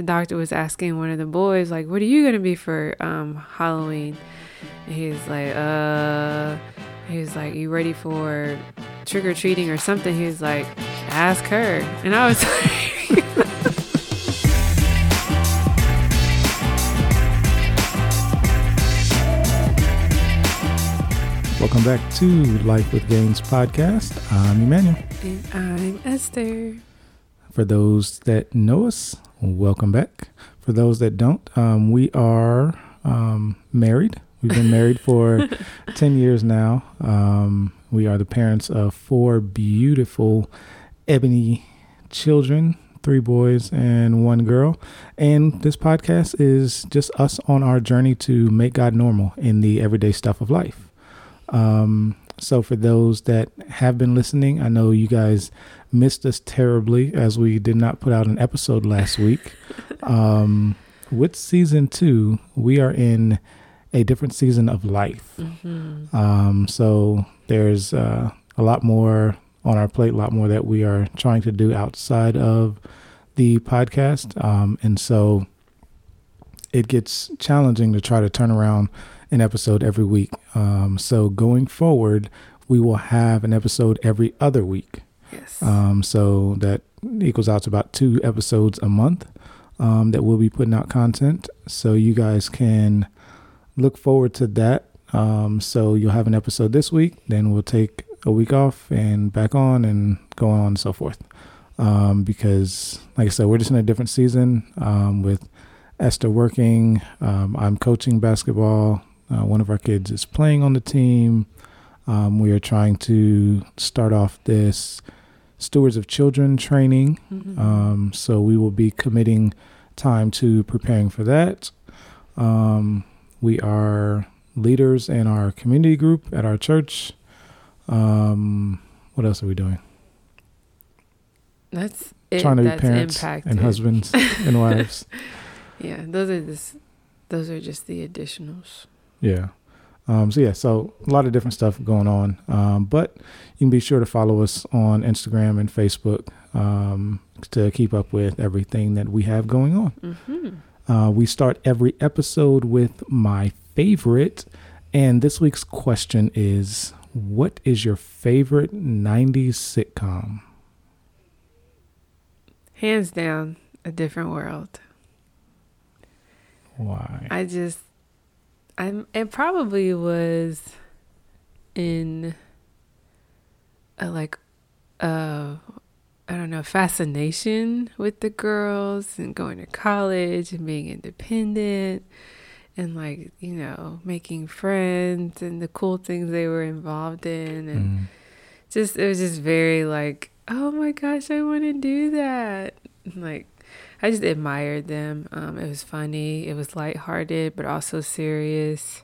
the doctor was asking one of the boys, like, what are you going to be for um, Halloween? And he's like, uh, he's like, you ready for trick or treating or something? He was like, ask her. And I was like, Welcome back to Life with Gains podcast. I'm Emmanuel. and I'm Esther. For those that know us, welcome back. For those that don't, um, we are um, married. We've been married for 10 years now. Um, we are the parents of four beautiful ebony children three boys and one girl. And this podcast is just us on our journey to make God normal in the everyday stuff of life. Um, so for those that have been listening, I know you guys missed us terribly as we did not put out an episode last week. um, with season two, we are in a different season of life. Mm-hmm. Um, so there's uh, a lot more on our plate, a lot more that we are trying to do outside of the podcast. Um, and so it gets challenging to try to turn around an episode every week. Um, so going forward, we will have an episode every other week. Yes. Um, so that equals out to about two episodes a month um, that we'll be putting out content. So you guys can look forward to that. Um, so you'll have an episode this week, then we'll take a week off and back on and go on and so forth. Um, because, like I said, we're just in a different season um, with Esther working. Um, I'm coaching basketball. Uh, one of our kids is playing on the team. Um, we are trying to start off this Stewards of Children training. Mhm. Um, so we will be committing time to preparing for that. Um, we are leaders in our community group at our church. Um, what else are we doing? that's it. Trying to be parents impacted. and husbands and wives. Yeah, those are just those are just the additionals. Yeah. Um, so yeah, so a lot of different stuff going on. Um, but you can be sure to follow us on Instagram and Facebook um, to keep up with everything that we have going on. Mm-hmm. Uh, we start every episode with my favorite, and this week's question is: What is your favorite '90s sitcom? Hands down, a different world. Why? I just, I'm. It probably was in a like, uh, I don't know, fascination with the girls and going to college and being independent and like you know making friends and the cool things they were involved in and Mm, just it was just very like oh my gosh i want to do that like i just admired them um it was funny it was lighthearted but also serious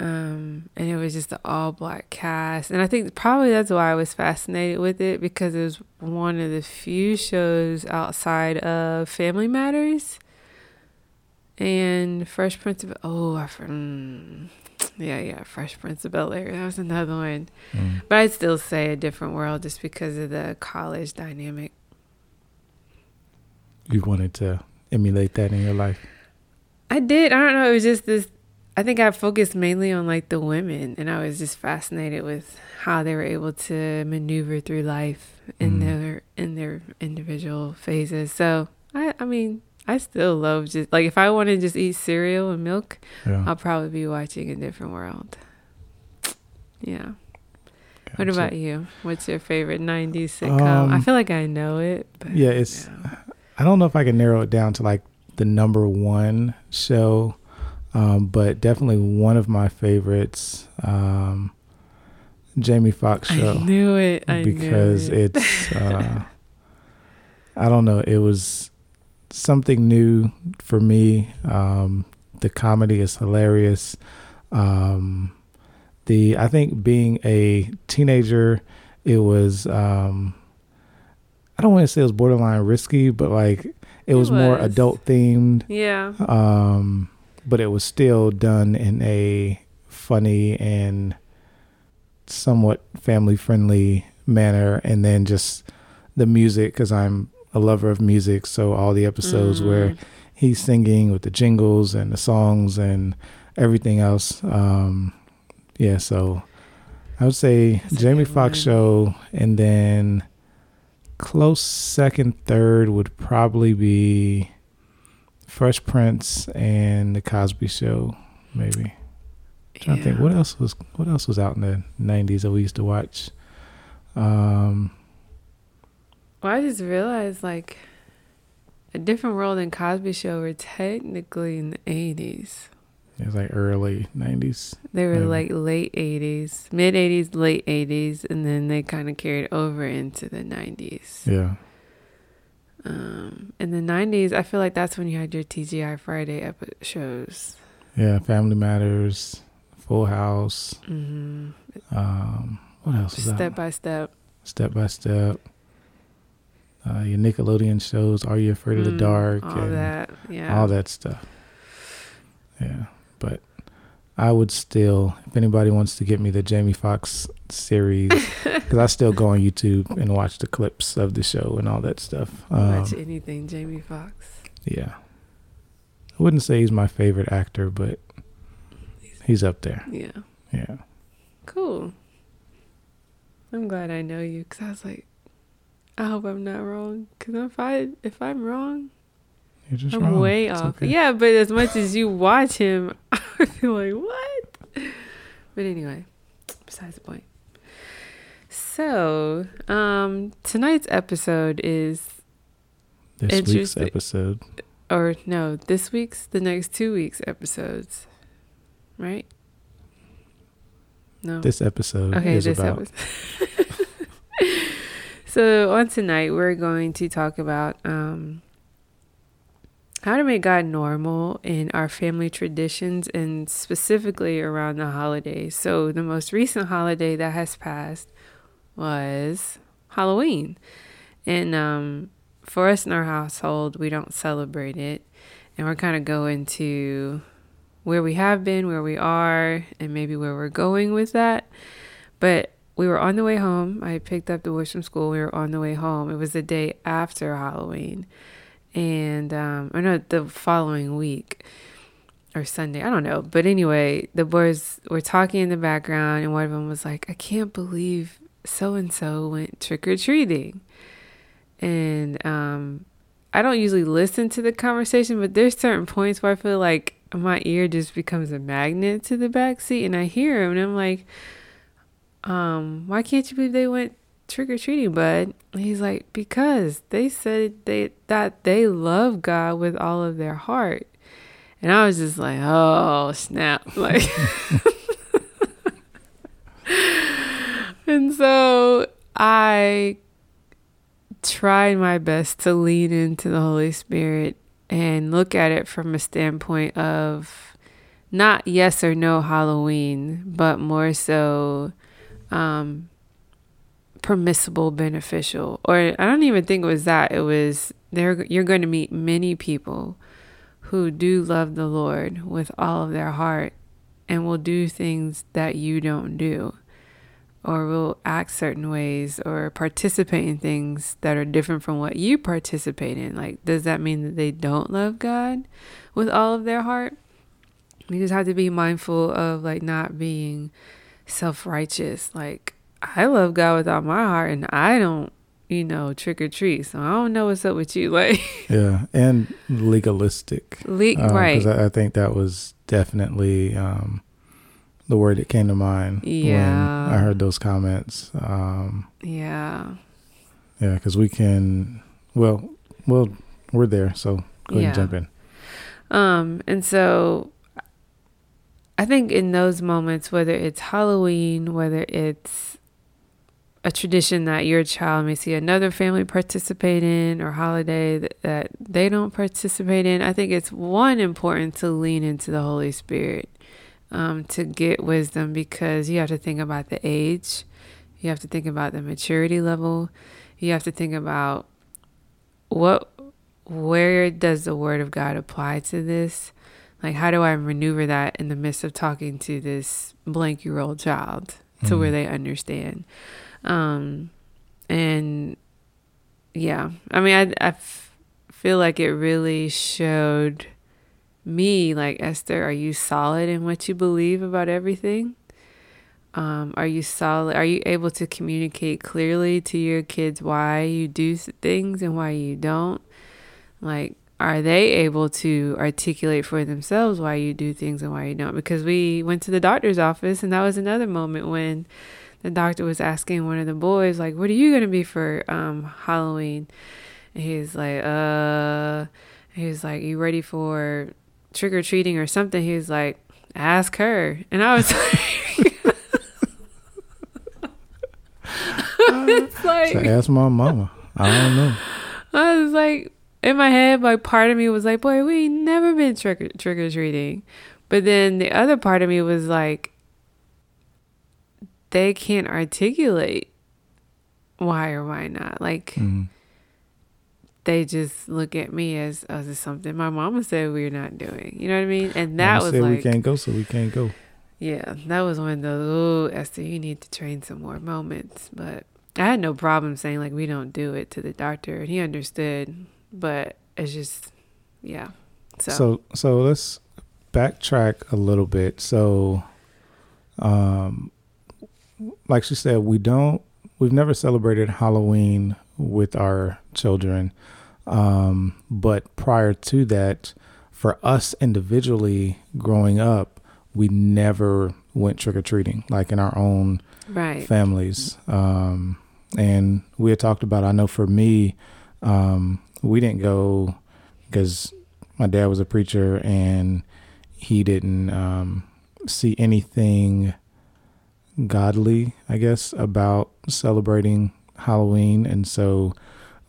um and it was just the all black cast and i think probably that's why i was fascinated with it because it was one of the few shows outside of family matters and fresh prince of oh i mm, yeah yeah fresh prince of bel air that was another one mm. but I'd still say a different world just because of the college dynamic. You wanted to emulate that in your life. I did. I don't know. It was just this. I think I focused mainly on like the women, and I was just fascinated with how they were able to maneuver through life in Mm. their in their individual phases. So I, I mean, I still love just like if I want to just eat cereal and milk, Yeah. I'll probably be watching a different world. Yeah. What about you? What's your favorite '90s sitcom? I Um, feel like I know it, but Yeah, it's. yeah. I don't know if I can narrow it down to like the number one show, um, but definitely one of my favorites, um, Jamie Foxx show. I knew it. I because knew it. it's uh I don't know, it was something new for me. Um the comedy is hilarious. Um the I think being a teenager it was um I don't want to say it was borderline risky, but like it, It was, more adult themed yeah. um, but it was still done in a funny and somewhat family friendly manner. And then just the music, because I'm a lover of music, so all the episodes Mm. where he's singing with the jingles and the songs and everything else. Um, yeah, so I would say That's Jamie Foxx show, and then close second, third would probably be Fresh Prince and the Cosby Show, maybe. Trying to think what else was what else was out in the nineties that we used to watch. Um, Well, I just realized like a different world and Cosby Show were technically in the eighties. It was like early nineties. They were Maybe. like late eighties, mid eighties, late eighties, and then they kind of carried over into the nineties. Yeah, Um, in the nineties, I feel like that's when you had your TGI Friday epi- shows. yeah. Family Matters, Full House. hmm Um, what else was Step out? by step. Step by Step. Uh, your Nickelodeon shows. Are you afraid of the Mm, dark? All that. Yeah. all that stuff. Yeah, but I would still, if anybody wants to get me the Jamie Foxx series, because I still go on YouTube and watch the clips of the show and all that stuff. Watch Um, anything, Jamie Foxx. yeah, I wouldn't say he's my favorite actor, but he's up there. Yeah. Yeah, Cool. I'm glad I know you because I was like, I hope I'm not wrong. Because if I if I'm wrong, you're just I'm way It's off. okay. Yeah, but as much as you watch him, I feel like what? But anyway, besides the point. So, um, tonight's episode is, This week's episode. or no, this week's, the next two weeks' episodes, right? No. This episode Okay, is this about. episode. so on tonight, we're going to talk about um, how to make God normal in our family traditions and specifically around the holidays. So the most recent holiday that has passed was Halloween, and um, for us in our household, we don't celebrate it, and we're kind of going to where we have been, where we are, and maybe where we're going with that. But we were on the way home. I picked up the boys from school. We were on the way home. It was the day after Halloween. And, um, or no, the following week or Sunday. I don't know. But anyway, the boys were talking in the background, and one of them was like, I can't believe so and so went trick or treating. And, um, I don't usually listen to the conversation, but there's certain points where I feel like my ear just becomes a magnet to the back seat and I hear him and I'm like, um, why can't you believe they went trick or treating, bud? He's like, because they said they that they love God with all of their heart. And I was just like, oh snap. Like And so I tried my best to lean into the Holy Spirit and look at it from a standpoint of not yes or no Halloween, but more so um, permissible, beneficial. Or I don't even think it was that. It was there. You're going to meet many people who do love the Lord with all of their heart and will do things that you don't do or will act certain ways or participate in things that are different from what you participate in. Like, does that mean that they don't love God with all of their heart? You just have to be mindful of like not being self righteous. Like, I love God with all my heart and I don't, you know, trick or treat. So I don't know what's up with you. Like, Yeah, and legalistic. le- Uh, right. 'cause I, I think that was definitely um, the word that came to mind Yeah. when I heard those comments. Um, yeah. yeah, because we can, well, well, we're there, so go ahead Yeah. and jump in. Um, and so I think in those moments, whether it's Halloween, whether it's a tradition that your child may see another family participate in or holiday that, that they don't participate in, I think it's one important to lean into the Holy Spirit um, to get wisdom because you have to think about the age, you have to think about the maturity level, you have to think about what where does the word of God apply to this? Like, how do I maneuver that in the midst of talking to this blank year old child to where Mhm. they understand? Um, and yeah, I mean, I, I f- feel like it really showed me, like, Esther, are you solid in what you believe about everything? Um, are you solid? Are you able to communicate clearly to your kids why you do things and why you don't? Like, are they able to articulate for themselves why you do things and why you don't? Because we went to the doctor's office, and that was another moment when the doctor was asking one of the boys, like, "What are you gonna be for um, Halloween?" And he's like, "Uh," he was like, "You ready for trick or treating or something?" He was like, "Ask her," and I was like. it's like so ask my mama. I don't know. I was like, in my head, like part of me was like, boy, we ain't never been trick trick or treating, but then the other part of me was like, they can't articulate why or why not. Like mm-hmm. they just look at me as oh, something my mama said we're not doing. You know what I mean? And that mama was like we can't go, so we can't go. Yeah, that was one of those. Oh, Esther, you need to train some more moments. But I had no problem saying like we don't do it to the doctor, and he understood. But it's just, yeah. So so, so let's backtrack a little bit. So, um, like she said, we don't. We've never celebrated Halloween with our children. Um, but prior to that, for us individually growing up, we never went trick or treating, like in our own right. families. Um, and we had talked about. I know for me, um, we didn't go because my dad was a preacher and he didn't um, see anything godly, I guess, about celebrating Halloween. And so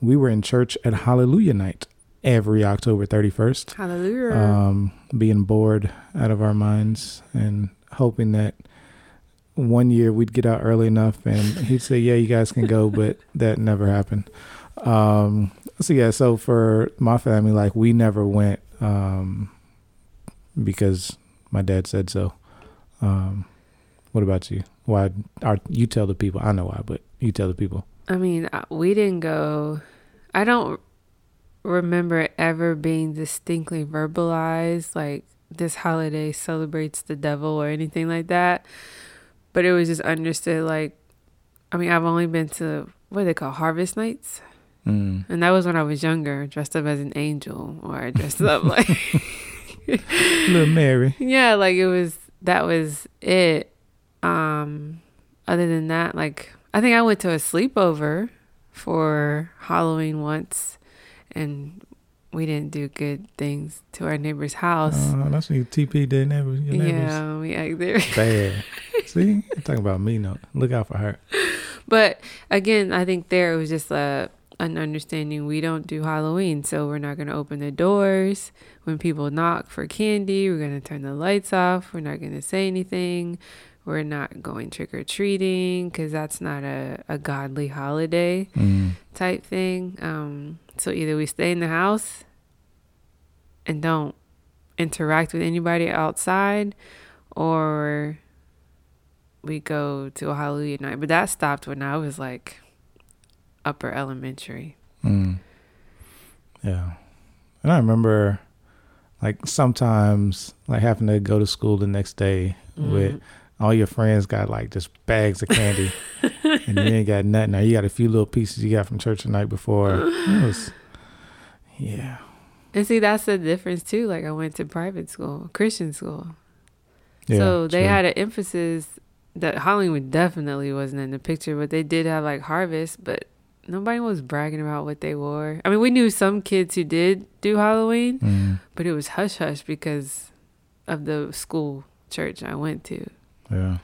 we were in church at Hallelujah night every October 31st. Hallelujah. Um, being bored out of our minds and hoping that one year we'd get out early enough and he'd say, Yeah, you guys can go, but that never happened. Um, so yeah, so for my family, like we never went um, because my dad said so. Um, what about you? Why are you tell the people? I know why, but you tell the people. I mean, uh, we didn't go. I don't remember ever being distinctly verbalized like this holiday celebrates the devil or anything like that. But it was just understood like I mean, I've only been to what they call harvest nights. Mm. And that was when I was younger, dressed up as an angel or dressed up like little Mary. Yeah, like it was that was it. Um other than that, like I think I went to a sleepover for Halloween once and we didn't do good things to our neighbor's house. Uh, that's when you TP their neighbors. Your neighbors. Yeah, we act there. Bad. See, I'm talking about me. No, look out for her. But again, I think there it was just a an understanding we don't do Halloween, so we're not going to open the doors when people knock for candy. We're going to turn the lights off. We're not going to say anything. We're not going trick or treating because that's not a, a godly holiday mm. type thing. Um, so either we stay in the house and don't interact with anybody outside, or we go to a Hallelujah night. But that stopped when I was like upper elementary. Mm. Yeah. And I remember like sometimes like having to go to school the next day mm. with all your friends got like just bags of candy and you ain't got nothing. Now you got a few little pieces you got from church the night before. It was yeah. And see that's the difference too. Like I went to private school, Christian school. Yeah, so they true. had an emphasis that Halloween definitely wasn't in the picture, but they did have like harvest, but nobody was bragging about what they wore. I mean, we knew some kids who did do Halloween, mm. but it was hush hush because of the school church I went to. Yeah.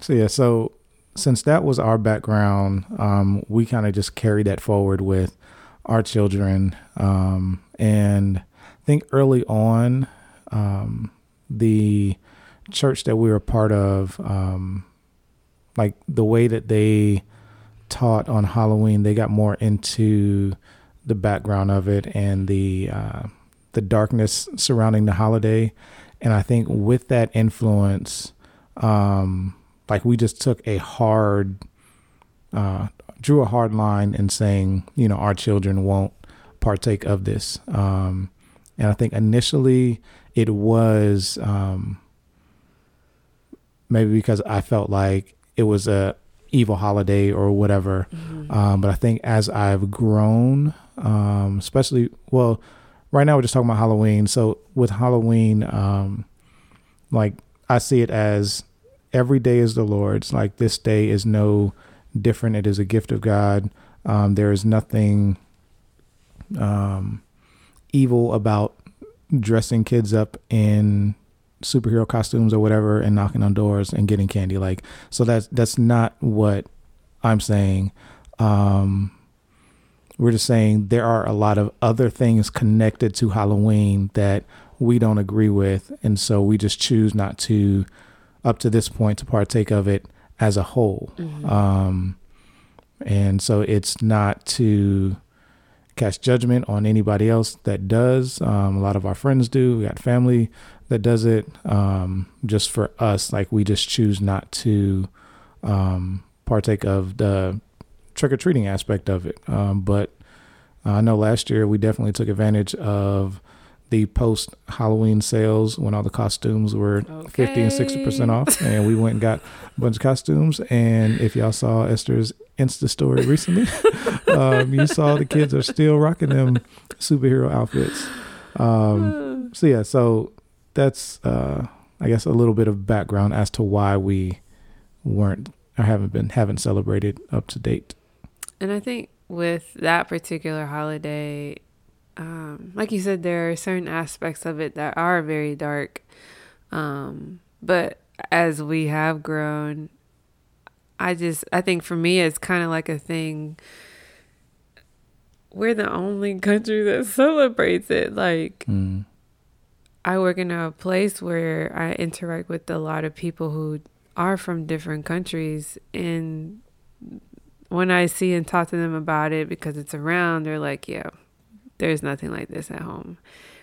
So yeah, so since that was our background, um, we kind of just carried that forward with our children, um, and I think early on, um, the church that we were part of, um, like the way that they taught on Halloween, they got more into the background of it and the uh, the darkness surrounding the holiday. And I think with that influence, um, like we just took a hard, uh, drew a hard line in saying, you know, our children won't partake of this. Um, and I think initially it was um, maybe because I felt like it was a evil holiday or whatever. Mm-hmm. Um, but I think as I've grown, um, especially well, right now we're just talking about Halloween. So with Halloween, um, like I see it as every day is the Lord's. Like this day is no different. It is a gift of God. Um, there is nothing um, evil about dressing kids up in superhero costumes or whatever and knocking on doors and getting candy. Like so that's that's not what I'm saying. Um, we're just saying there are a lot of other things connected to Halloween that we don't agree with, and so we just choose not to, up to this point, to partake of it as a whole. Mm-hmm. Um, and so it's not to cast judgment on anybody else that does. Um, a lot of our friends do. We got family that does it. Um, just for us, like we just choose not to um, partake of the trick or treating aspect of it. Um, but I know last year we definitely took advantage of the post Halloween sales when all the costumes were okay. 50 and 60% off. And we went and got a bunch of costumes. And if y'all saw Esther's Insta story recently, um, you saw the kids are still rocking them superhero outfits. Um, so, yeah, so that's, uh, I guess, a little bit of background as to why we weren't or haven't been, haven't celebrated up to date. And I think with that particular holiday, um, like you said, there are certain aspects of it that are very dark. Um, but as we have grown, I just, I think for me, it's kind of like a thing. We're the only country that celebrates it. Like, mm. I work in a place where I interact with a lot of people who are from different countries, and when I see and talk to them about it because it's around, they're like, yeah, there's nothing like this at home.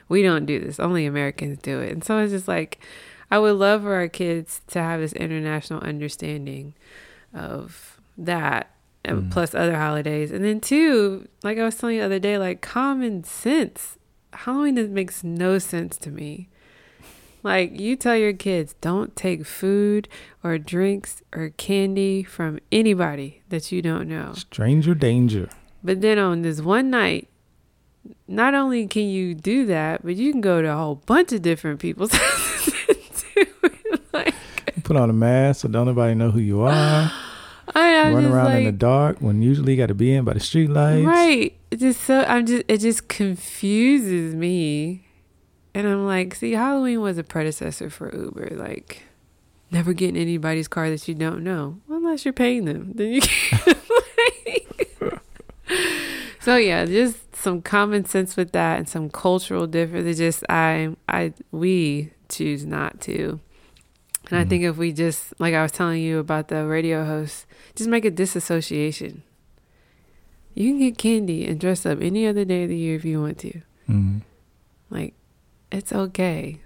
We don't do this. Only Americans do it. And so it's just like, I would love for our kids to have this international understanding of that, mm. plus other holidays. And then, two, like I was telling you the other day, like common sense. Halloween makes no sense to me. Like you tell your kids, don't take food or drinks or candy from anybody that you don't know. Stranger danger. But then on this one night, not only can you do that, but you can go to a whole bunch of different people's like, Put on a mask so don't nobody know who you are. I, Run around like, in the dark when usually you got to be in by the street lights. Right. It just so I'm just it just confuses me and I'm like, see, Halloween was a predecessor for Uber. Like, never get in anybody's car that you don't know, unless you're paying them. Then you can. so yeah, just some common sense with that, and some cultural difference. just I, I, we choose not to. And mm-hmm. I think if we just, like I was telling you about the radio host, just make a disassociation. You can get candy and dress up any other day of the year if you want to. Mm-hmm. Like, it's okay.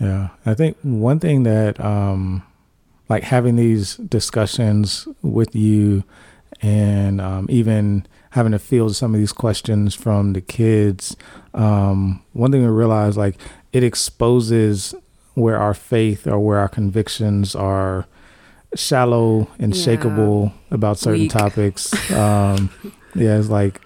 Yeah. I think one thing that um like having these discussions with you and um, even having to field some of these questions from the kids, um, one thing we realize like it exposes where our faith or where our convictions are shallow and yeah. shakable about certain Weak. topics. Um, yeah, it's like,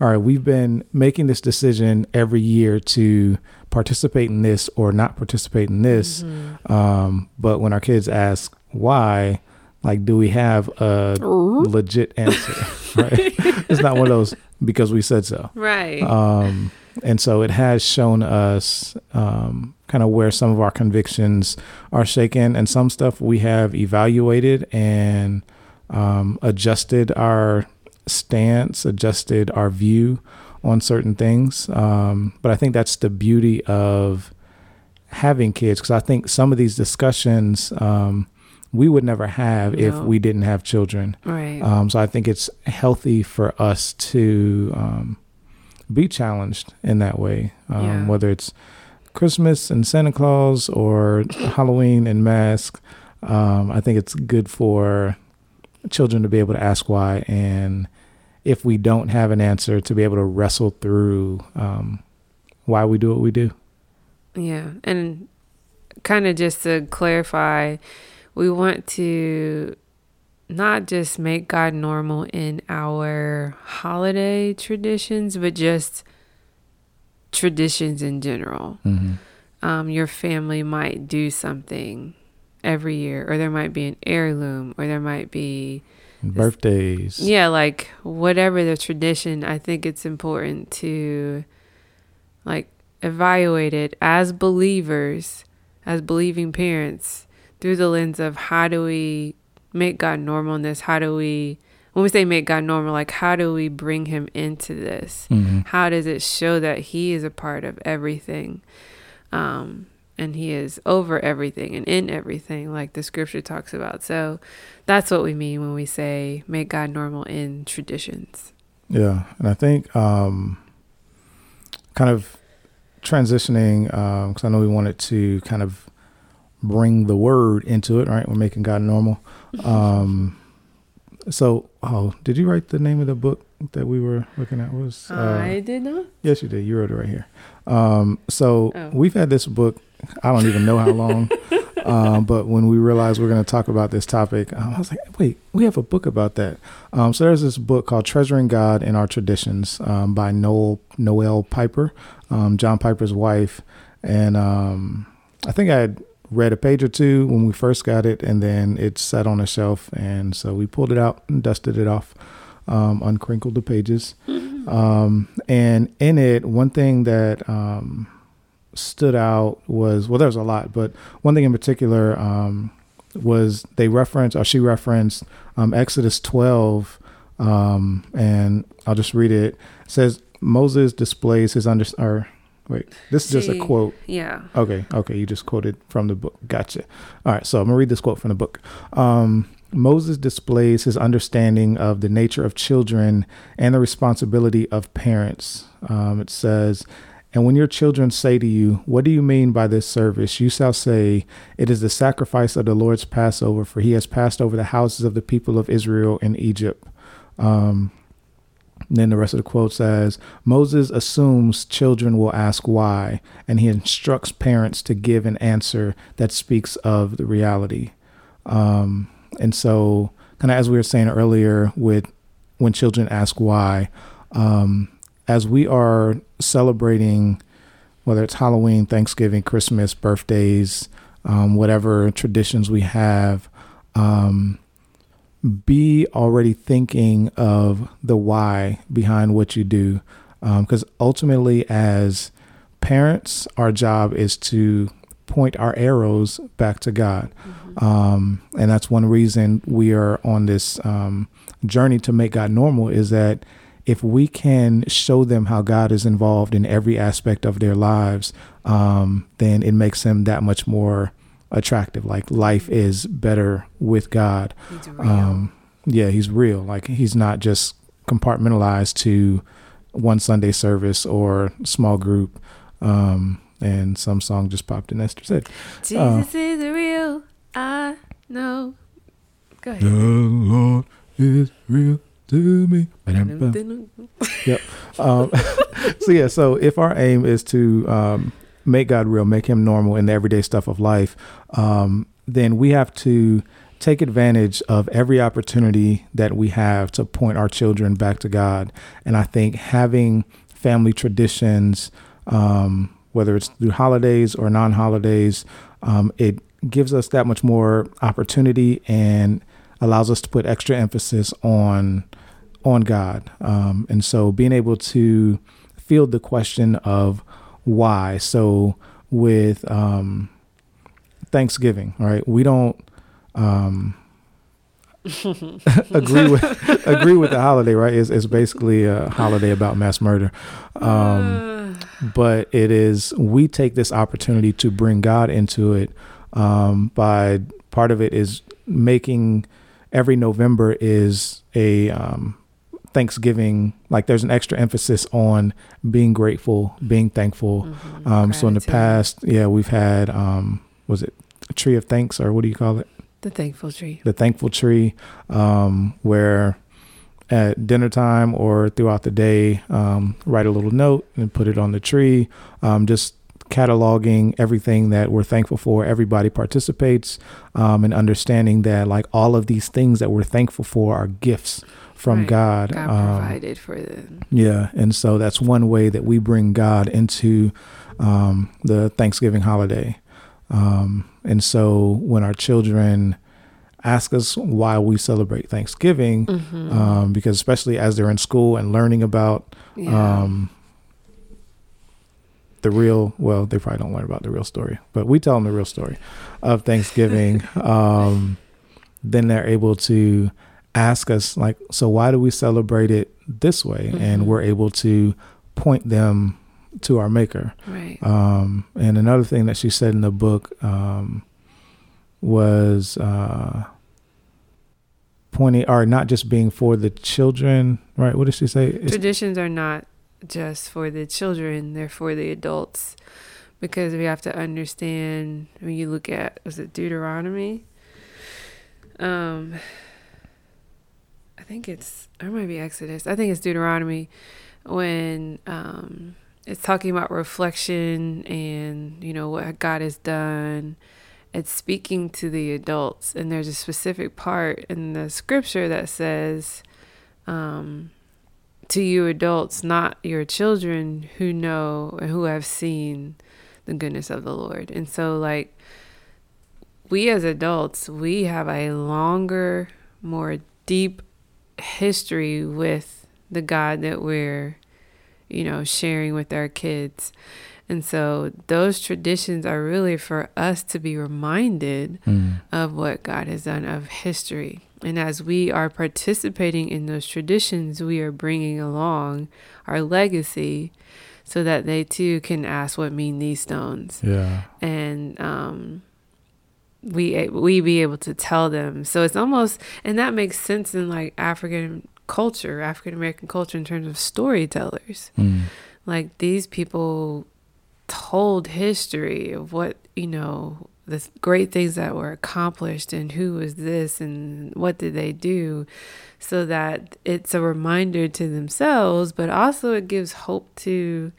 all right, we've been making this decision every year to participate in this or not participate in this. Mm-hmm. Um, but when our kids ask why, like, do we have a legit answer? right? it's not one of those because we said so. Right. Um, and so it has shown us um, kind of where some of our convictions are shaken, and some stuff we have evaluated and um, adjusted our stance, adjusted our view on certain things. Um, but I think that's the beauty of having kids because I think some of these discussions um, we would never have no. if we didn't have children. Right. Um, so I think it's healthy for us to um, be challenged in that way, um, yeah. whether it's Christmas and Santa Claus or Halloween and mask. Um, I think it's good for children to be able to ask why, and if we don't have an answer, to be able to wrestle through um, why we do what we do. Yeah, and kind of just to clarify, we want to not just make God normal in our holiday traditions, but just traditions in general. Mm-hmm. Um, your family might do something every year, or there might be an heirloom, or there might be birthdays. Yeah, like whatever the tradition, I think it's important to like evaluate it as believers, as believing parents, through the lens of how do we make God normal in this? How do we, when we say make God normal, like how do we bring him into this? Mm-hmm. How does it show that he is a part of everything? Um, and he is over everything and in everything, like the scripture talks about. So that's what we mean when we say make God normal in traditions. Yeah. And I think, um, kind of transitioning, because um, I know we wanted to kind of bring the word into it, right? We're making God normal. Um, so, oh, did you write the name of the book that we were looking at? Was uh, I did not. Yes, you did. You wrote it right here. Um, so Oh. we've had this book. I don't even know how long, um, but when we realized we're going to talk about this topic, um, I was like, "Wait, we have a book about that." Um, so there's this book called "Treasuring God in Our Traditions" um, by Noel Noel Piper, um, John Piper's wife, and um, I think I had read a page or two when we first got it, and then it sat on a shelf, and so we pulled it out and dusted it off, um, uncrinkled the pages, um, and in it, one thing that um, stood out was well, there's a lot, but one thing in particular um, was they referenced or she referenced um, Exodus 12, um, and I'll just read it. It says Moses displays his under or wait, this is just a quote. Yeah. Okay, okay, you just quoted from the book. Gotcha. All right, so I'm gonna read this quote from the book. Um, Moses displays his understanding of the nature of children and the responsibility of parents. Um, it says, And when your children say to you, What do you mean by this service? You shall say, It is the sacrifice of the Lord's Passover, for he has passed over the houses of the people of Israel in Egypt. Um, then the rest of the quote says Moses assumes children will ask why, and he instructs parents to give an answer that speaks of the reality. Um, and so, kind of as we were saying earlier, with when children ask why, um, as we are celebrating, whether it's Halloween, Thanksgiving, Christmas, birthdays, um, whatever traditions we have, um, be already thinking of the why behind what you do. Because ultimately, as parents, our job is to point our arrows back to God. Um, and that's one reason we are on this um, journey to make God normal is that if we can show them how God is involved in every aspect of their lives, um, then it makes them that much more attractive. Like life is better with God. He's real. Um, yeah, he's real. Like he's not just compartmentalized to one Sunday service or small group. Um, and some song just popped in Esther's head. Jesus is real. I know. Go ahead. The. Lord is real to me. Um, so yeah, so if our aim is to um, make God real, make Him normal in the everyday stuff of life, um, then we have to take advantage of every opportunity that we have to point our children back to God. And I think having family traditions, um, whether it's through holidays or non-holidays, um, it gives us that much more opportunity and allows us to put extra emphasis on on God. Um, and so being able to field the question of why. So with um, Thanksgiving, right? We don't um, agree with agree with the holiday, right? It's, it's basically a holiday about mass murder. Um, but it is we take this opportunity to bring God into it um, by part of it is making every November is a um, Thanksgiving. Like there's an extra emphasis on being grateful, being thankful. Mhm. Um, so in the past, yeah, we've had um, was it a tree of thanks or what do you call it? The thankful tree. The thankful tree, um, where at dinner time or throughout the day, um, write a little note and put it on the tree. Um, just cataloging everything that we're thankful for. Everybody participates, um, and understanding that like all of these things that we're thankful for are gifts from Right. God. God Um, provided for them. yeah, and so that's one way that we bring God into um, the Thanksgiving holiday. Um, and so when our children ask us why we celebrate Thanksgiving, Mhm. um, because especially as they're in school and learning about yeah. um, the real, well, they probably don't learn about the real story, but we tell them the real story of Thanksgiving. um, then they're able to ask us, like, so why do we celebrate it this way? And Mhm. we're able to point them to our Maker. right. Um, and another thing that she said in the book um, was uh, pointing, or not just being for the children, right? What did she say? It's- Traditions are not just for the children, they're for the adults. Because we have to understand when you look at was it Deuteronomy? Um I think it's it might be Exodus. I think it's Deuteronomy when um it's talking about reflection and you know what God has done. It's speaking to the adults and there's a specific part in the scripture that says um to you adults, not your children who know and who have seen the goodness of the Lord. And so, like, we as adults, we have a longer, more deep history with the God that we're, you know, sharing with our kids. And so, those traditions are really for us to be reminded Mm. of what God has done of history. And as we are participating in those traditions, we are bringing along our legacy so that they too can ask what mean these stones Yeah. and um we we be able to tell them. So it's almost and that makes sense in like african culture african american culture in terms of storytellers. Mm. like these people told history of what you know the great things that were accomplished and who was this and what did they do. So that it's a reminder to themselves but also it gives hope to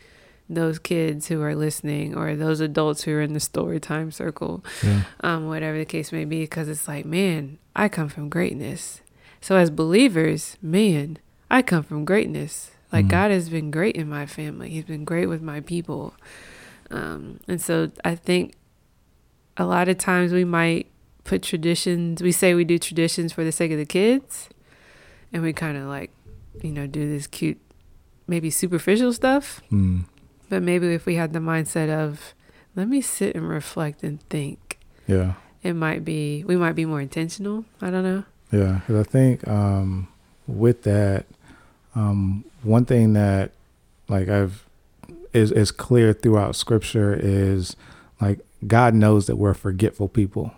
those kids who are listening or those adults who are in the story time circle Yeah. um, whatever the case may be, because it's like, man, I come from greatness. So as believers, man, I come from greatness. Like Mhm. God has been great in my family. He's been great with my people. Um, and so I think a lot of times we might put traditions. We say we do traditions for the sake of the kids, and we kind of like, you know, do this cute, maybe superficial stuff. Mm. But maybe if we had the mindset of, let me sit and reflect and think Yeah. it might be we might be more intentional i don't know Yeah, because I think um, with that, um, one thing that like I've is is clear throughout Scripture is like God knows that we're forgetful people.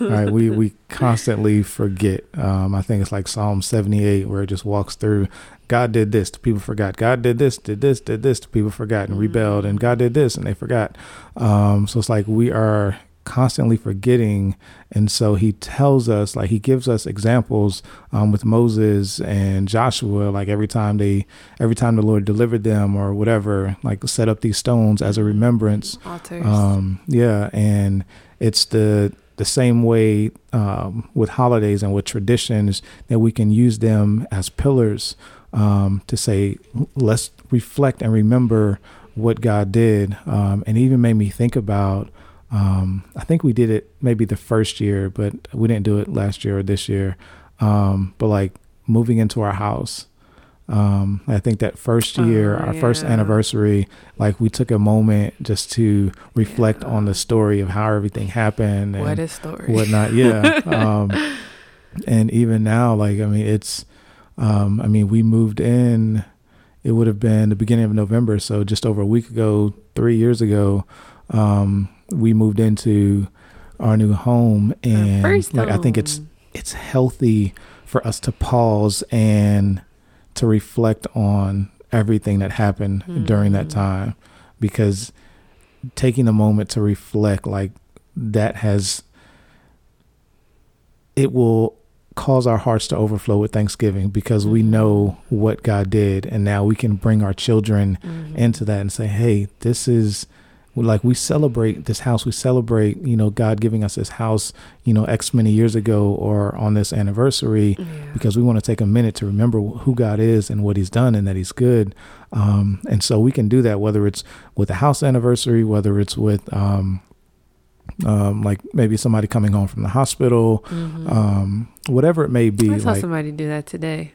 Right? We we constantly forget. Um, I think it's like Psalm seventy eight where it just walks through. God did this, the people forgot. God did this, did this, did this, the people forgot and rebelled. And God did this, and they forgot. Um, so it's like we are constantly forgetting and so he tells us like he gives us examples um, with moses and joshua like every time they every time the lord delivered them or whatever like set up these stones as a remembrance altars um, yeah and it's the the same way um, with holidays and with traditions that we can use them as pillars um, to say let's reflect and remember what god did um, and even made me think about um, I think we did it maybe the first year, but we didn't do it last year or this year. Um, but like moving into our house, um, I think that first year, Oh, our first anniversary, like we took a moment just to reflect Yeah. on the story of how everything happened and what a story whatnot. Yeah. um, and even now, like, I mean, it's, um, I mean, we moved in, it would have been the beginning of November. So just over a week ago, three years ago, um, we moved into our new home and like, I think it's, it's healthy for us to pause and to reflect on everything that happened during that Mhm. time because taking a moment to reflect like that has it will cause our hearts to overflow with thanksgiving because we know what God did and now we can bring our children Mhm. into that and say, "Hey, this is like we celebrate this house. We celebrate, you know, God giving us this house, you know, X many years ago or on this anniversary Yeah. because we want to take a minute to remember who God is and what He's done and that He's good. Um, and so we can do that whether it's with a house anniversary, whether it's with um, um, like maybe somebody coming home from the hospital, Mhm. um, whatever it may be. I saw like, somebody do that today.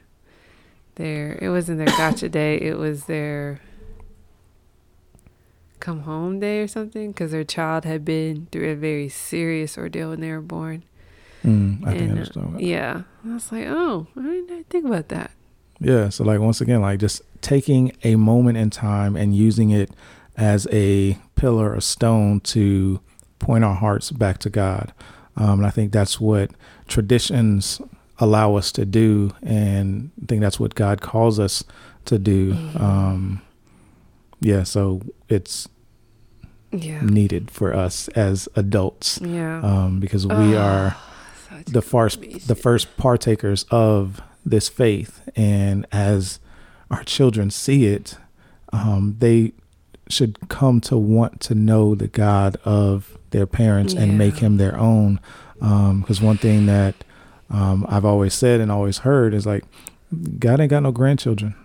there it wasn't their gotcha day. It was their come home day or something because their child had been through a very serious ordeal when they were born. mm, I think I And, uh, understand. Yeah, I was like, oh, I didn't think about that. Yeah. So like once again, like just taking a moment in time and using it as a pillar, a stone to point our hearts back to God. Um, and I think that's what traditions allow us to do, and I think that's what God calls us to do. Mhm. Um, yeah. So it's Yeah, needed for us as adults yeah. um, because we are the first the first partakers of this faith. And as our children see it um, they should come to want to know the god of their parents and make him their own. Because one thing that um, i've always said and always heard is like god ain't got no grandchildren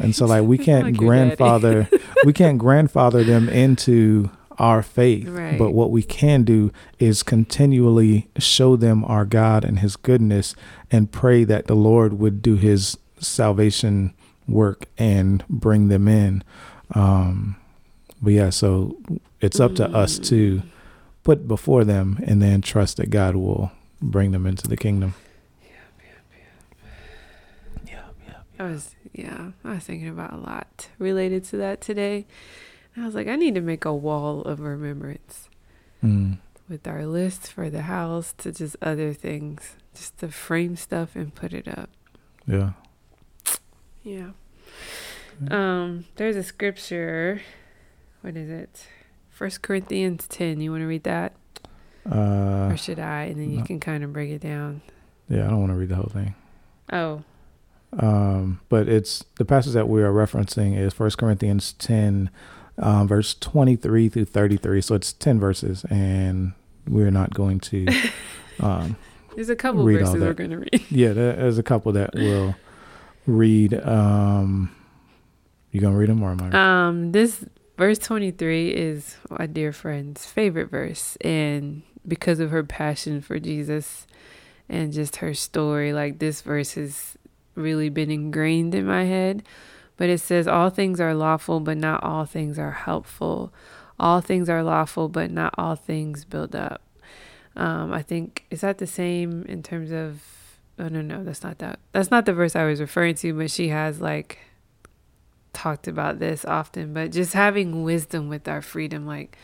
and so like we can't Like grandfather we can't grandfather them into our faith Right. but what we can do is continually show them our god and his goodness and pray that the lord would do his salvation work and bring them in. Um but yeah so it's up to us to put before them and then trust that god will bring them into the kingdom I was yeah, I was thinking about a lot related to that today. And I was like, I need to make a wall of remembrance mm. with our list for the house to just other things, just to frame stuff and put it up. yeah Yeah. Um, there's a scripture. What is it? First Corinthians ten. You want to read that, uh or should I? And then you can kind of break it down. yeah i don't want to read the whole thing Oh, um, but it's the passage that we are referencing is First Corinthians ten, um, verse twenty three through thirty three. So it's ten verses, and we're not going to. Um, there's a couple verses we're gonna read. yeah, there's a couple that we'll read. Um, you gonna read them or am I? Um, this verse 23 is my dear friend's favorite verse. And because of her passion for Jesus and just her story, like this verse has really been ingrained in my head. But it says, All things are lawful, but not all things are helpful. All things are lawful, but not all things build up. Um, I think, is that the same in terms of. Oh, no, no, that's not that. That's not the verse I was referring to, but she has like talked about this often, but just having wisdom with our freedom. Like,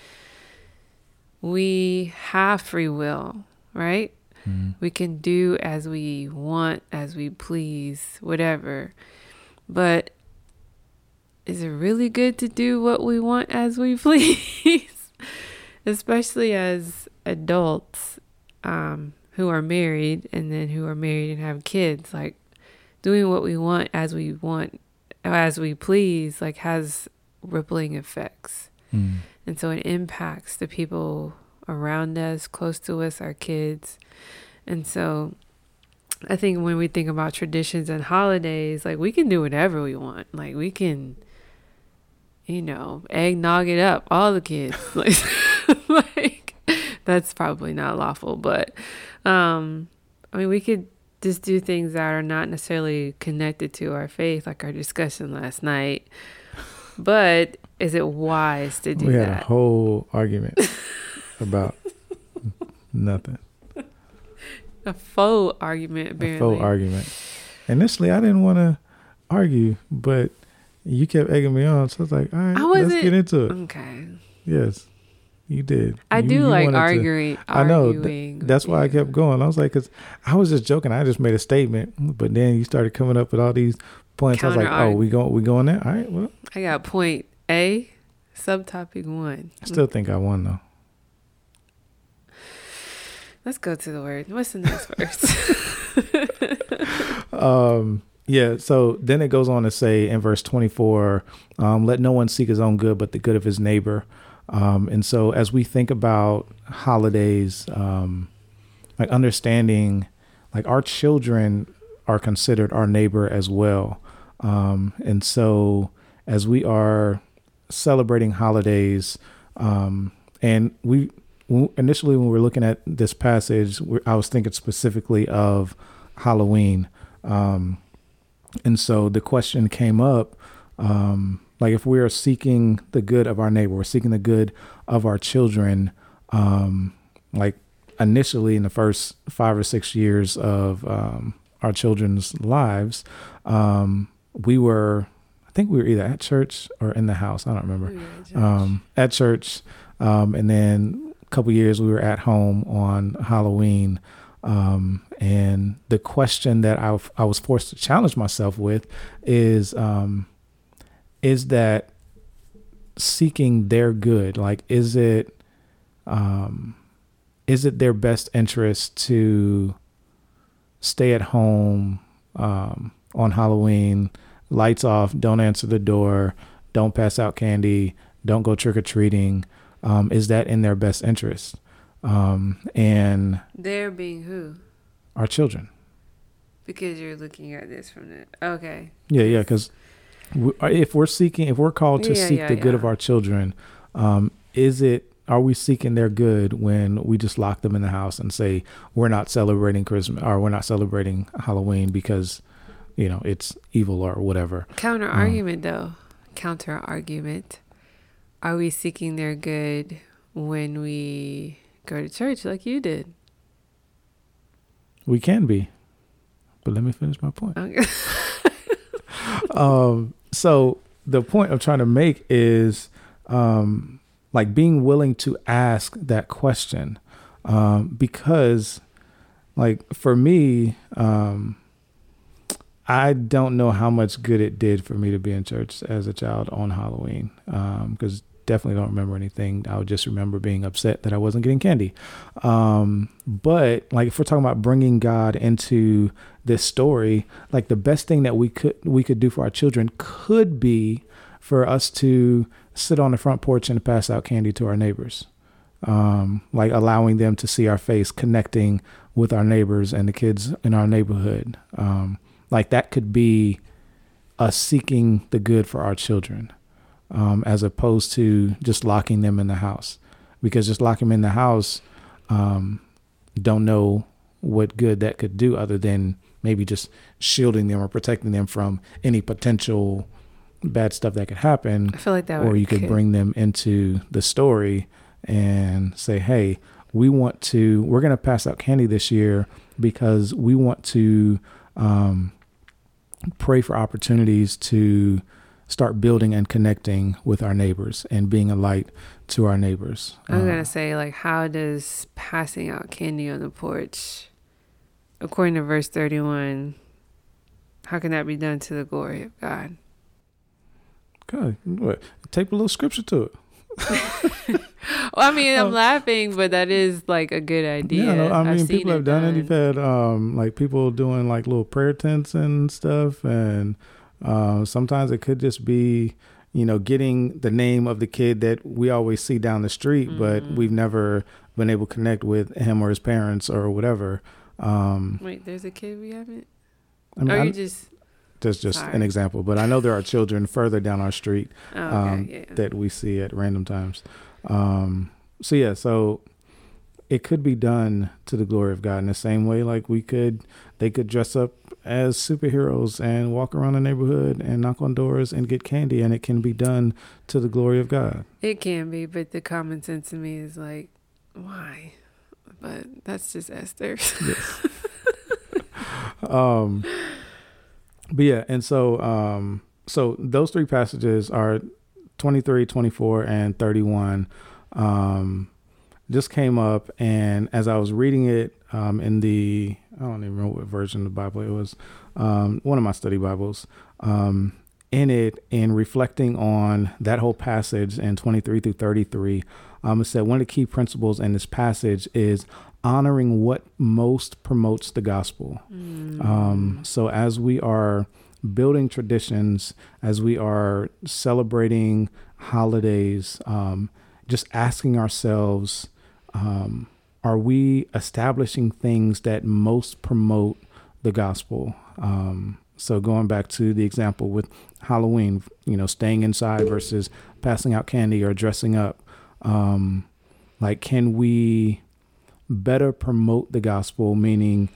we have free will, right? Mm, We can do as we want, as we please, whatever. But is it really good to do what we want as we please? Especially as adults um, who are married and then who are married and have kids. Like, doing what we want as we want, as we please, like, has rippling effects. mm, And so it impacts the people around us, close to us, our kids. And so I think when we think about traditions and holidays, like we can do whatever we want. Like we can, you know, eggnog it up, all the kids. like, like that's probably not lawful, but um I mean we could just do things that are not necessarily connected to our faith, like our discussion last night. But is it wise to do that? we had a that? whole argument about nothing. A faux argument, A apparently. full argument. Initially, I didn't want to argue, but you kept egging me on, so I was like, "All right, I let's get into it." Okay. Yes, you did. I You- do you like wanted to- arguing. I know. th- arguing That's why I kept going. I was like, because I was just joking. I just made a statement, but then you started coming up with all these points. I was like, oh, Counter-arg- we go, we going there. All right. Well, I got point A, subtopic one. I still think I won though. Let's go to the word. What's the next verse? um, yeah. So then it goes on to say in verse 24, um, let no one seek his own good, but the good of his neighbor. Um, and so as we think about holidays, um, like understanding, like our children are considered our neighbor as well. Um, and so as we are celebrating holidays, um, and we initially when we were looking at this passage, I was thinking specifically of Halloween. Um, and so the question came up, um, like if we are seeking the good of our neighbor, we're seeking the good of our children, um, like initially in the first five or six years of um, our children's lives, um, we were, I think we were either at church or in the house. I don't remember. Um, at church. Um, and then couple years we were at home on Halloween. Um, and the question that I, I was forced to challenge myself with is, um, is that seeking their good? Like, is it, um, is it their best interest to stay at home um, on Halloween, lights off, don't answer the door, don't pass out candy, don't go trick or treating? Um, is that in their best interest? Um, and they're being who? Our children. Because you're looking at this from the okay. Yeah, yeah. Because if we're seeking, if we're called to yeah, seek yeah, the yeah. good of our children, um, is it are we seeking their good when we just lock them in the house and say we're not celebrating Christmas or we're not celebrating Halloween because you know it's evil or whatever? Counter argument, um, though. Counter argument. Are we seeking their good when we go to church like you did? We can be, but let me finish my point. Okay. um, so the point I'm trying to make is um, like being willing to ask that question um, because like for me um, i don't know how much good it did for me to be in church as a child on halloween because um, definitely don't remember anything i would just remember being upset that i wasn't getting candy um, but like if we're talking about bringing god into this story like the best thing that we could we could do for our children could be for us to sit on the front porch and pass out candy to our neighbors. Um, like allowing them to see our face, connecting with our neighbors and the kids in our neighborhood. Um, like that could be us seeking the good for our children, um, as opposed to just locking them in the house. Because just locking them in the house, um, don't know what good that could do other than maybe just shielding them or protecting them from any potential bad stuff that could happen. I feel like that. Or you could, could bring them into the story and say, "Hey, we want to. We're going to pass out candy this year because we want to um, pray for opportunities to." Start building and connecting with our neighbors and being a light to our neighbors. I was um, gonna say, like, how does passing out candy on the porch, according to verse thirty-one, how can that be done to the glory of God? God, what? Tape a little scripture to it. well, I mean, I'm um, laughing, but that is like a good idea. Yeah, no, I mean, people have done, done it. You've had um, like people doing like little prayer tents and stuff, and uh, sometimes it could just be, you know, getting the name of the kid that we always see down the street, mm-hmm. but we've never been able to connect with him or his parents or whatever. Um, Wait, there's a kid we haven't. I mean, or you just that's just Sorry. an example, but I know there are children further down our street oh, okay, um, yeah. that we see at random times. Um, so yeah, so it could be done to the glory of God in the same way, like we could, they could dress up as superheroes and walk around the neighborhood and knock on doors and get candy, and it can be done to the glory of God. It can be, but the common sense to me is like, why? But that's just Esther. yes. um but yeah, and so um, so those three passages are 23, 24, and 31. Um, just came up, and as I was reading it um, in the I don't even know what version of the Bible it was, um, one of my study Bibles. Um, in it, in reflecting on that whole passage in 23 through 33, um, it said one of the key principles in this passage is honoring what most promotes the gospel. Mm. Um, so as we are building traditions, as we are celebrating holidays, um, just asking ourselves, um, are we establishing things that most promote the gospel? Um, so going back to the example with Halloween, you know, staying inside versus passing out candy or dressing up, um, like can we better promote the gospel, meaning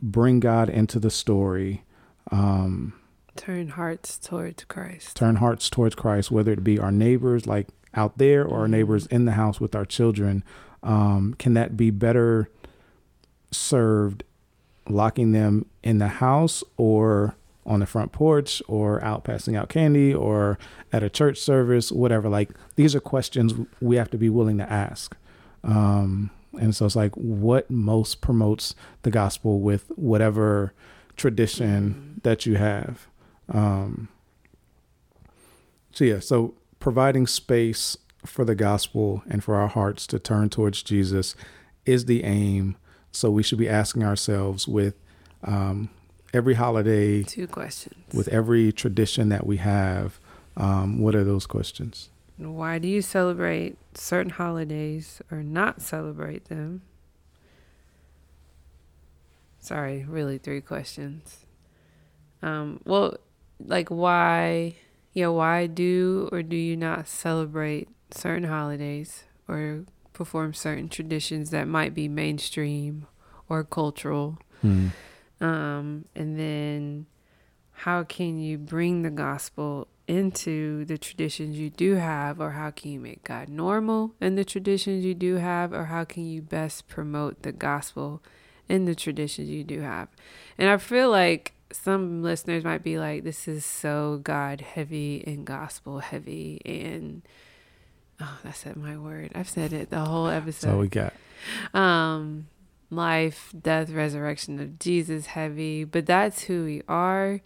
bring God into the story? Um, turn hearts towards Christ. Turn hearts towards Christ, whether it be our neighbors, like out there, or our neighbors in the house with our children. Um, can that be better served locking them in the house or on the front porch or out passing out candy or at a church service, whatever? Like these are questions we have to be willing to ask. Um, and so it's like what most promotes the gospel with whatever tradition mm-hmm. that you have. Um, so yeah, so providing space for the gospel and for our hearts to turn towards Jesus is the aim. So we should be asking ourselves with um, every holiday, two questions. With every tradition that we have, um, what are those questions? Why do you celebrate certain holidays or not celebrate them? Sorry, really three questions. Um, well, like why, yeah, why do or do you not celebrate certain holidays or perform certain traditions that might be mainstream or cultural. Mm. Um, and then how can you bring the gospel into the traditions you do have, or how can you make God normal in the traditions you do have, or how can you best promote the gospel in the traditions you do have? And I feel like some listeners might be like, this is so God heavy and gospel heavy and oh, that's said my word. I've said it the whole episode. That's all we got. Um, life, death, resurrection of Jesus heavy, but that's who we are.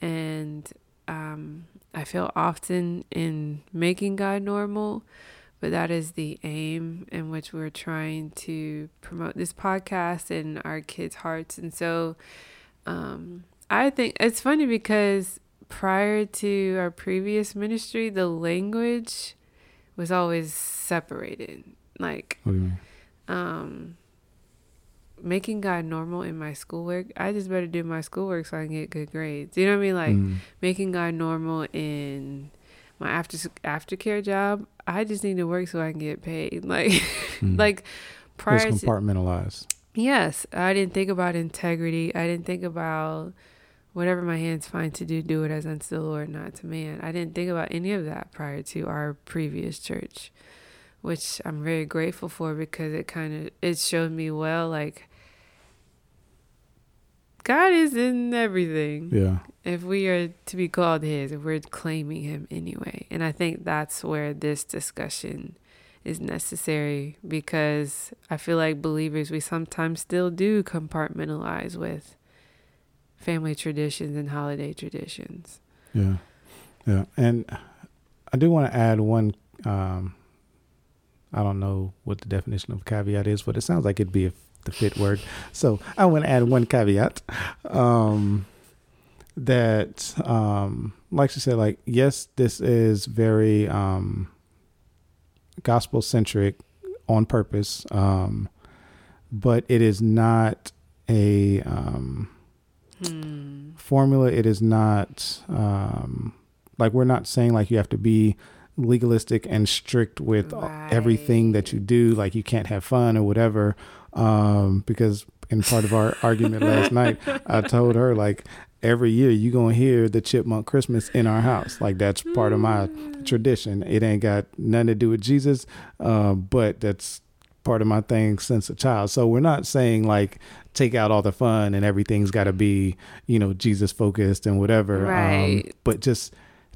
And um, I feel often in making God normal, but that is the aim in which we're trying to promote this podcast in our kids' hearts. And so um, I think it's funny because prior to our previous ministry, the language was always separated. Like, um, making God normal in my schoolwork. I just better do my schoolwork so I can get good grades. You know what I mean? Like mm. making God normal in my after aftercare job. I just need to work so I can get paid. Like, mm. like prior it's compartmentalized. To, yes, I didn't think about integrity. I didn't think about whatever my hands find to do, do it as unto the Lord, not to man. I didn't think about any of that prior to our previous church, which I'm very grateful for because it kind of it showed me well like God is in everything. Yeah. If we are to be called His, if we're claiming Him anyway, and I think that's where this discussion is necessary because I feel like believers we sometimes still do compartmentalize with family traditions and holiday traditions. Yeah. Yeah. And I do want to add one um, I don't know what the definition of caveat is, but it sounds like it'd be a, the fit word. So I want to add one caveat. Um, that um like she said, like, yes, this is very um gospel centric on purpose. Um but it is not a um hmm. formula. It is not um, like we're not saying like you have to be legalistic and strict with right. everything that you do. Like you can't have fun or whatever. Um, because in part of our argument last night, I told her like every year you gonna hear the chipmunk Christmas in our house. Like that's part of my hmm. tradition. It ain't got nothing to do with Jesus, uh, but that's part of my thing since a child. So we're not saying like take out all the fun and everything's got to be, you know, Jesus focused and whatever. Um, right. Um, but just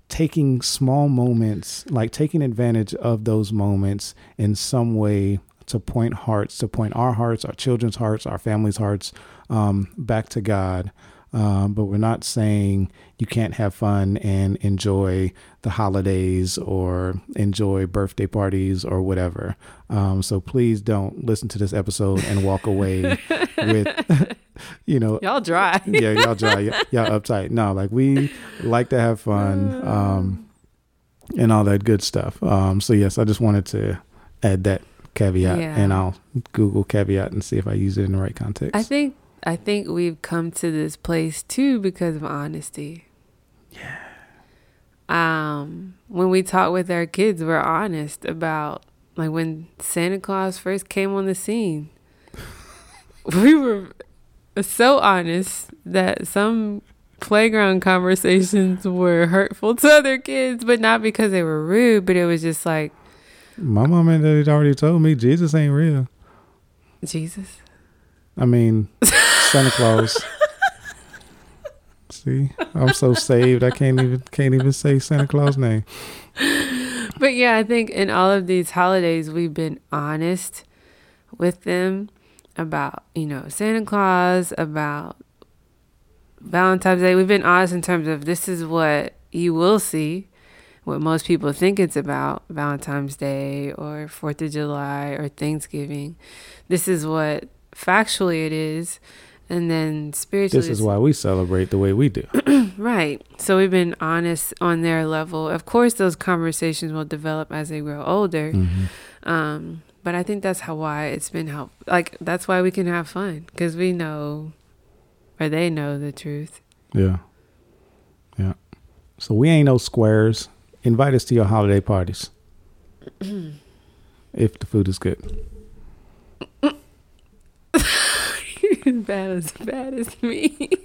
taking small moments, like taking advantage of those moments in some way to point hearts, to point our hearts, our children's hearts, our families' hearts um, back to God. Um, but we're not saying you can't have fun and enjoy the holidays or enjoy birthday parties or whatever. Um, so please don't listen to this episode and walk away with, you know, y'all dry. yeah, y'all dry, y'all, y'all uptight. No, like we like to have fun um, and all that good stuff. Um, so yes, I just wanted to add that caveat, Yeah. and I'll Google caveat and see if I use it in the right context. I think I think we've come to this place too because of honesty. Yeah. Um, when we talk with our kids, we're honest about like when Santa Claus first came on the scene. we were so honest that some playground conversations were hurtful to other kids, but not because they were rude, but it was just like My mom and dad already told me Jesus ain't real. Jesus. I mean, Santa Claus. See, I'm so saved. I can't even can't even say Santa Claus name. But yeah, I think in all of these holidays, we've been honest with them about, you know, Santa Claus, about Valentine's Day. We've been honest in terms of this is what you will see, what most people think it's about Valentine's Day or 4th of July or Thanksgiving. This is what factually it is. And then spiritually, This is why we celebrate the way we do. Right. So we've been honest on their level. Of course, those conversations will develop as they grow older. Mhm. Um, but I think that's how why it's been help. Like that's why we can have fun because we know, or they know the truth. Yeah, yeah. So we ain't no squares. Invite us to your holiday parties if the food is good. Bad as bad as me.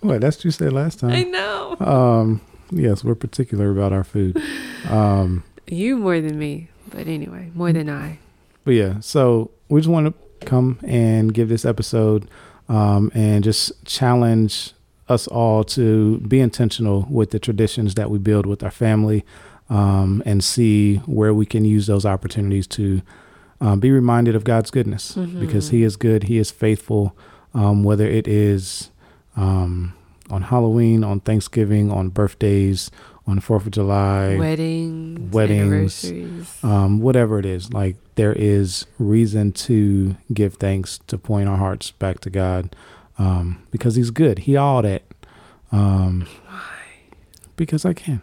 What? That's what you said last time. I know Um. Yes, we're particular about our food. Um. you more than me, but anyway, more than I. But yeah, so we just want to come and give this episode um, and just challenge us all to be intentional with the traditions that we build with our family um, and see where we can use those opportunities to um, be reminded of God's goodness because He is good, He is faithful, um, whether it is um, on Halloween, on Thanksgiving, on birthdays, on the 4th of July Weddings, weddings, um, whatever it is, like there is reason to give thanks to point our hearts back to God um, because He's good. He all that. Um, because I can.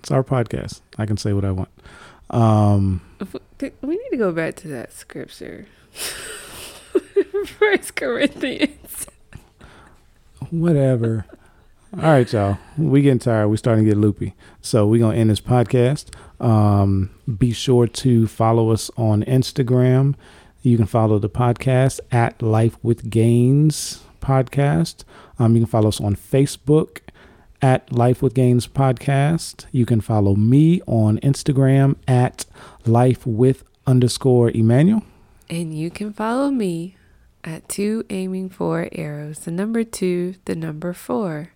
It's our podcast. I can say what I want. Um, We need to go back to that scripture. First Corinthians. whatever. All right, y'all. We getting tired. We starting to get loopy. So we're gonna end this podcast. Um, be sure to follow us on Instagram. You can follow the podcast at Life with Gains Podcast. Um, you can follow us on Facebook at Life with Gains Podcast. You can follow me on Instagram at Life with underscore Emmanuel. And you can follow me at two aiming for arrows. The number two, the number four.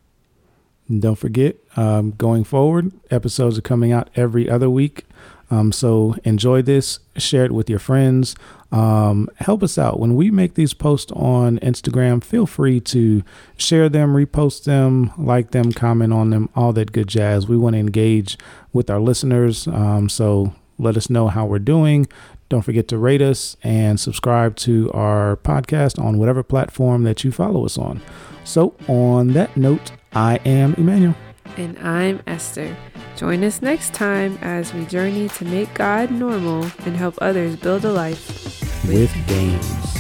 And Don't forget, um, going forward, episodes are coming out every other week. Um, so enjoy this, share it with your friends. Um, help us out. When we make these posts on Instagram, feel free to share them, repost them, like them, comment on them, all that good jazz. We want to engage with our listeners. Um, so let us know how we're doing. Don't forget to rate us and subscribe to our podcast on whatever platform that you follow us on. So, on that note, I am Emmanuel. And I'm Esther. Join us next time as we journey to make God normal and help others build a life with Gains.